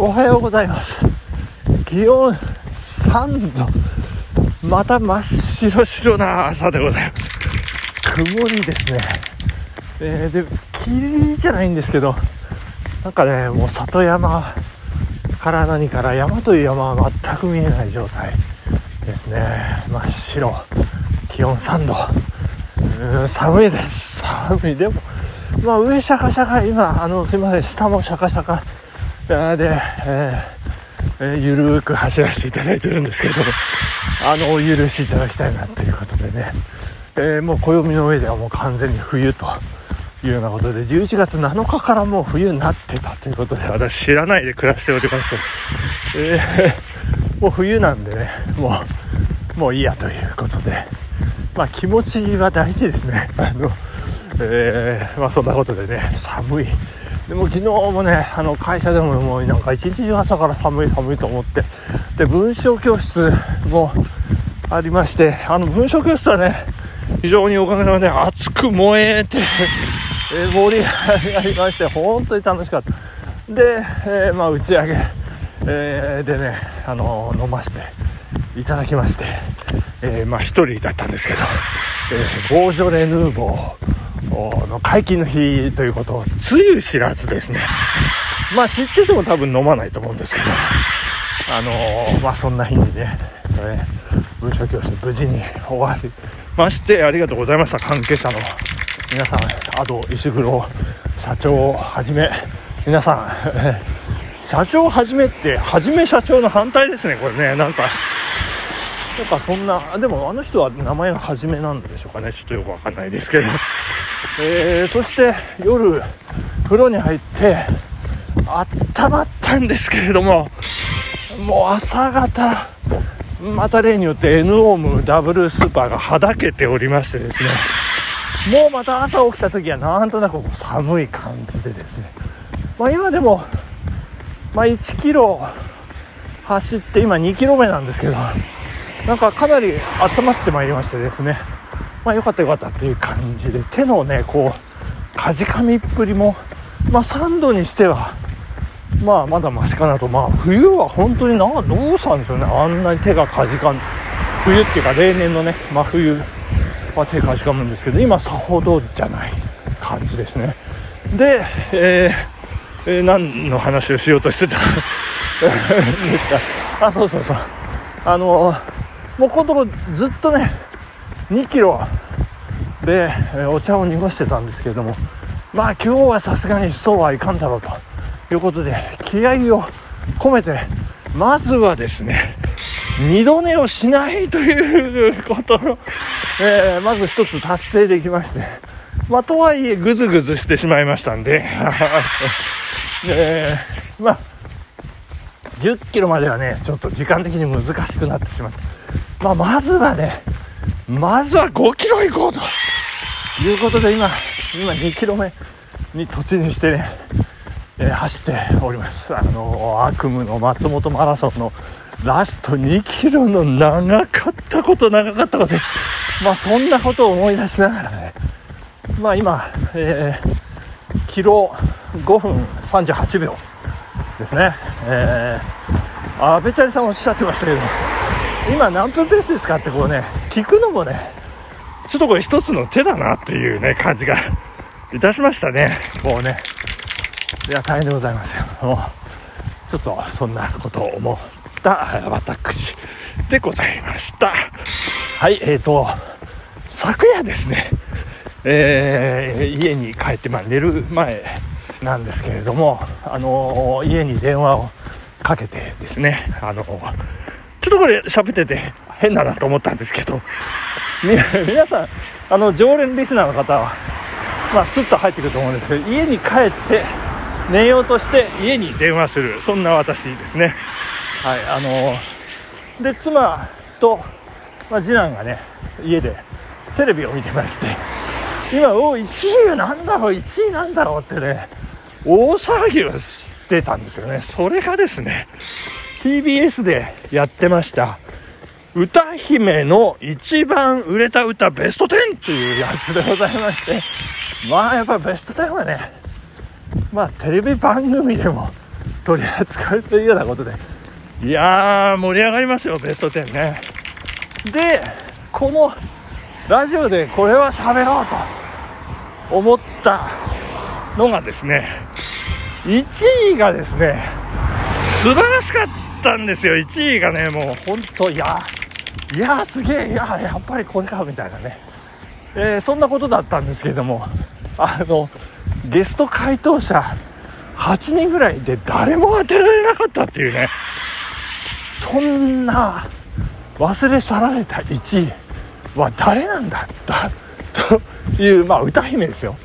おはようございます。気温3度。また真っ白白な朝でございます。曇りですね。えー、で霧じゃないんですけどなんかねもう里山から何から山という山は全く見えない状態ですね。真っ白。気温3度。寒いです。寒い。でもまあ上シャカシャカ今あのすいません。下もシャカシャカで、えーえ、ゆるーく走らせていただいてるんですけどあのお許しいただきたいなということでね、えー、もう暦の上ではもう完全に冬というようなことで11月7日からもう冬になってたということで私知らないで暮らしております、えー、もう冬なんでねもうもういいやということで。まあ気持ちは大事ですね。あの、えー、まあそんなことでね寒い。でも昨日もねあの会社でももうなんか一日中朝から寒い寒いと思ってで文章教室もありましてあの文章教室はね非常におかげさまで熱く燃えて、えー、盛り上がりまして本当に楽しかった。で、えー、まあ打ち上げ、えー、でねあの飲ませていただきまして、えまあ一人だったんですけど、えボージョレ・ヌーボー。の解禁の日ということをつゆ知らずですね。まあ知ってても多分飲まないと思うんですけど。あのー、まあそんな日にね、えー、文章教室無事に終わりましてありがとうございました。関係者の皆さんあと石黒社長をはじめ皆さん、社長はじめってはじめ社長の反対ですねこれね。なんかやっぱそんなでもあの人は名前がはじめなんでしょうかね。ちょっとよくわかんないですけど。えー、そして夜風呂に入ってあったまったんですけれどももう朝方また例によって N オームダブルスーパーがはだけておりましてですねもうまた朝起きた時はなんとなく寒い感じでですね、まあ、今でも、まあ、1キロ走って今2キロ目なんですけどなんかかなり温まってまいりましてですねまあよかったよかったっていう感じで手のねこうかじかみっぷりもまあ3度にしてはまあまだマシかなと。まあ冬は本当になどうしたんでしょうね。あんなに手がかじかん冬っていうか例年のね真冬は手かじかむんですけど今さほどじゃない感じですね。で、えーえー、何の話をしようとしてた？んですかあそうそうそう。あのもうこのとこずっとね2キロでお茶を濁してたんですけれどもまあ今日はさすがにそうはいかんだろうということで気合を込めてまずはですね二度寝をしないということの、えー、まず一つ達成できましてまあとはいえぐずぐずしてしまいましたんで えー、まあ10キロまではねちょっと時間的に難しくなってしまってまあまずはねまずは5キロ行こうと。いうことで今、今2キロ目に突入してね、えー、走っております。あの、悪夢の松本マラソンのラスト2キロの長かったこと、長かったこと、まあそんなことを思い出しながらね、まあ今、えー、キロ5分38秒ですね。えー、あ、べちゃりさんおっしゃってましたけど、今何分ペースですかってこうね聞くのもねちょっとこれ一つの手だなっていうね感じが。いたしましたね。もうね。いや大変でございますよ。もうちょっとそんなことを思った私でございました。はいえーと昨夜ですね。えー、家に帰って、まあ、寝る前なんですけれども、あのー、家に電話をかけてですね、あのーちょっとこれ喋ってて変だなと思ったんですけど、皆さん、あの、常連リスナーの方は、まあ、スッと入ってくると思うんですけど、家に帰って寝ようとして家に電話する、そんな私ですね。はい、あので、妻と、まあ、次男がね、家でテレビを見てまして、今、お1位は何だろう、1位なんだろうってね、大騒ぎをしてたんですよね。それがですね、TBS でやってました歌姫の一番売れた歌ベスト10というやつでございまして。まあやっぱりベスト10はねまあテレビ番組でも取り扱うというようなことで。いやー盛り上がりますよベスト10ね。でこのラジオでこれは喋ろうと思ったのがですね1位がですね素晴らしかったんですよ。1位がねもう本当いやいやすげえいややっぱりこれかみたいなね、えー、そんなことだったんですけれどもあのゲスト回答者8人ぐらいで誰も当てられなかったっていうね。そんな忘れ去られた1位は誰なんだという、まあ、歌姫ですよ、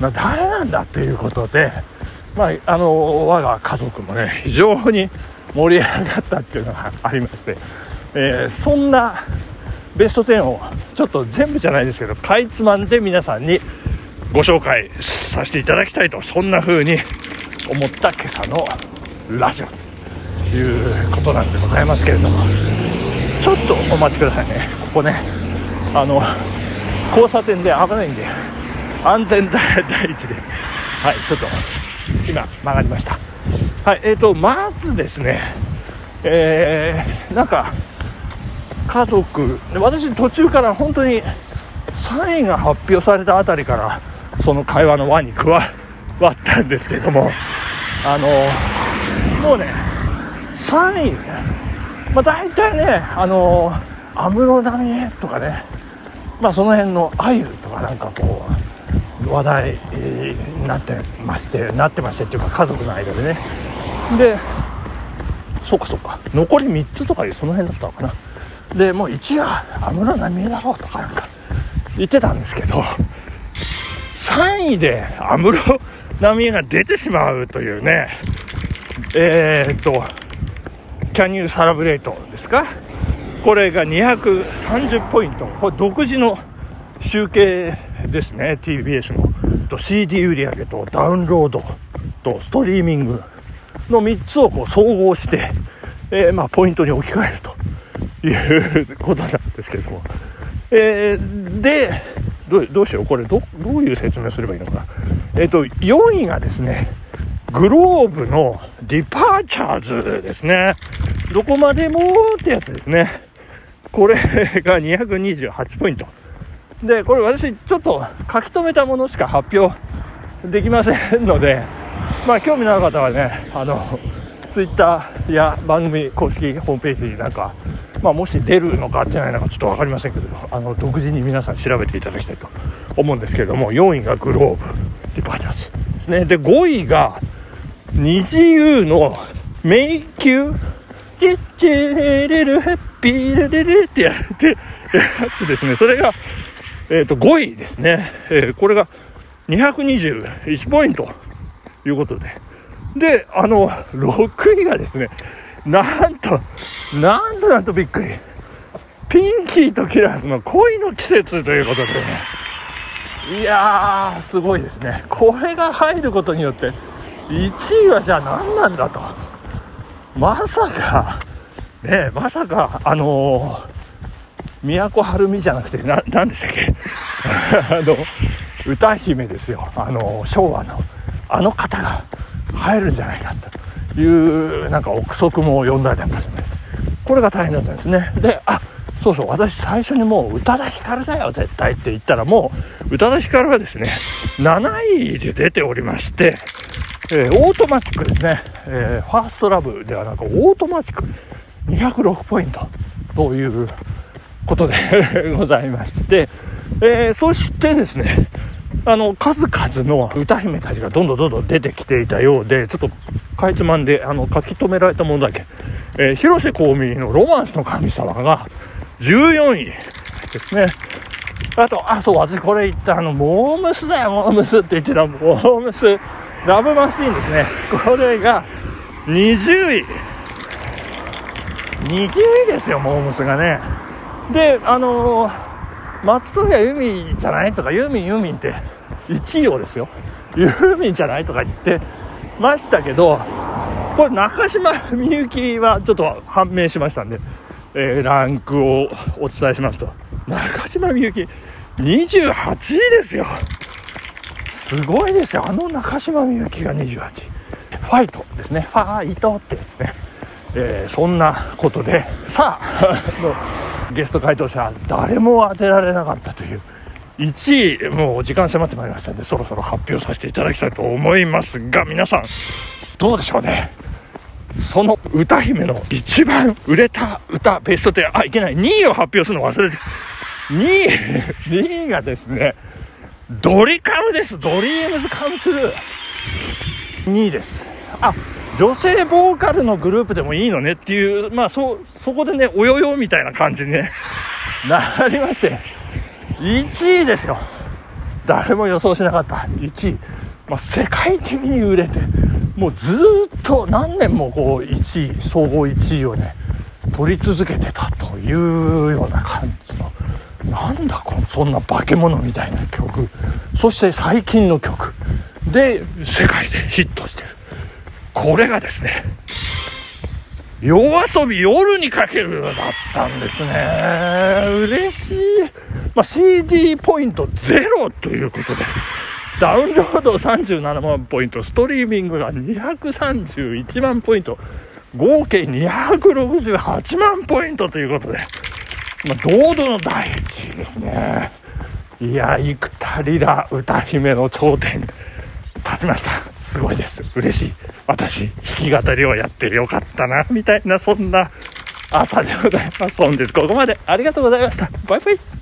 まあ、誰なんだということで、まあ、あの我が家族もね非常に盛り上がったっていうのがありまして、えー、そんなベスト10をちょっと全部じゃないですけどかいつまんで皆さんにご紹介させていただきたいとそんな風に思った今朝のラジオということなんでございますけれどもちょっとお待ちくださいね。ここねあの交差点で危ないんで安全第一で。はいちょっと今曲がりました。はいえーとまずですねえー、なんか家族。私途中から本当に3位が発表されたあたりからその会話の輪に加わったんですけどもあのもうね3位まあ大体ねあの安室奈美恵とかねまあその辺のあゆとかなんかこう話題になってましてなってましてっていうか家族の間でね。でそうかそうか。残り3つとかいうその辺だったのかな。でもう1位は安室奈美恵だろうとかなんか言ってたんですけど3位で安室奈美恵が出てしまうというねえー、っとキャニューサラブレートですか？これが230ポイント。これ独自の集計ですね TBS の。CD 売上とダウンロードとストリーミングの3つをこう総合して、えー、まあ、ポイントに置き換えると。いうことなんですけども、えー、でどうしようこれどどういう説明すればいいのかなえっ、ー、と4位がですね globe の DEPARTURES ですねどこまでもってやつですねこれが228ポイント。で、これ私ちょっと書き留めたものしか発表できませんので、まあ興味のある方はね、あの、ツイッターや番組公式ホームページになんか、まあ、もし出るのか出ないのかちょっと分かりませんけどあの独自に皆さん調べていただきたいと思うんですけれども4位がグローブディパーチャーズですねで5位が二次優の迷宮チッチーレルヘッピーレレレってやってやつですね。それが、えっ、ー、と、5位ですね。えー、これが221ポイントということで。で、あの、6位がですね、なんと、なんとなんとびっくり。ピンキーとキラーズの恋の季節ということでね。いやー、すごいですね。これが入ることによって、1位はじゃあ何なんだと。まさか、ねまさか、あのー、都はるみじゃなくて、な、なんでしたっけ あの、歌姫ですよ。あの、昭和の、あの方が入るんじゃないかという、なんか憶測も呼んだりなんかしまして。これが大変だったんですね。で、あ、そうそう、私最初にもう宇多田ヒカルだよ、絶対って言ったらもう、宇多田ヒカルはですね、7位で出ておりまして、えー、オートマチックですね、えー、 First Love ではなくオートマチック206ポイントということでございまして、えー、そしてですねあの数々の歌姫たちがどんどんどんどん出てきていたようでちょっとかいつまんであの書き留められたものだけ、えー、広瀬香美の「ロマンスの神様」が14位ですねあとあそう私これ言ったあのモームスだよモームスって言ってたモームスラブマシーンですね。これが20位。20位ですよ、モームスがね。で、あのー、松任谷由実じゃない？とか、ユーミンユーミンって1位をですよ。ユーミンじゃないとか言ってましたけど、これ中島みゆきはちょっと判明しましたんで、えー、ランクをお伝えしますと。中島みゆき28位ですよ。すごいですよあの中島みゆきが28ファイトですね。ファイトってやつね。えー、そんなことで、さあ、ゲスト回答者、誰も当てられなかったという。1位、もう時間迫ってまいりましたんで、そろそろ発表させていただきたいと思いますが、皆さん、どうでしょうね。その歌姫の一番売れた歌、ベスト10、あ、いけない、2位を発表するの忘れて、2位、2位がですね、ドリカムです。ドリームズカムツルー。2位です。あ、女性ボーカルのグループでもいいのねっていう、まあそ、そこでね、およよみたいな感じにね、なりまして、1位ですよ。誰も予想しなかった。1位。まあ、世界的に売れて、もうずっと何年もこう1位、総合1位をね、取り続けてたというような感じの、なんだこのそんな化け物みたいな曲、そして最近の曲で世界でヒットしてる。これがですね、夜遊び夜にかけるだったんですね。嬉しい。まあ、CD ポイントゼロということで、ダウンロード37万ポイント、ストリーミングが231万ポイント、合計268万ポイントということで、まあ、堂々の第1位ですね。いや、幾田りら歌姫の頂点立ちました。すごいです。嬉しい。私、弾き語りをやってよかったな、みたいな、そんな朝でございます。本日ここまでありがとうございました。バイバイ。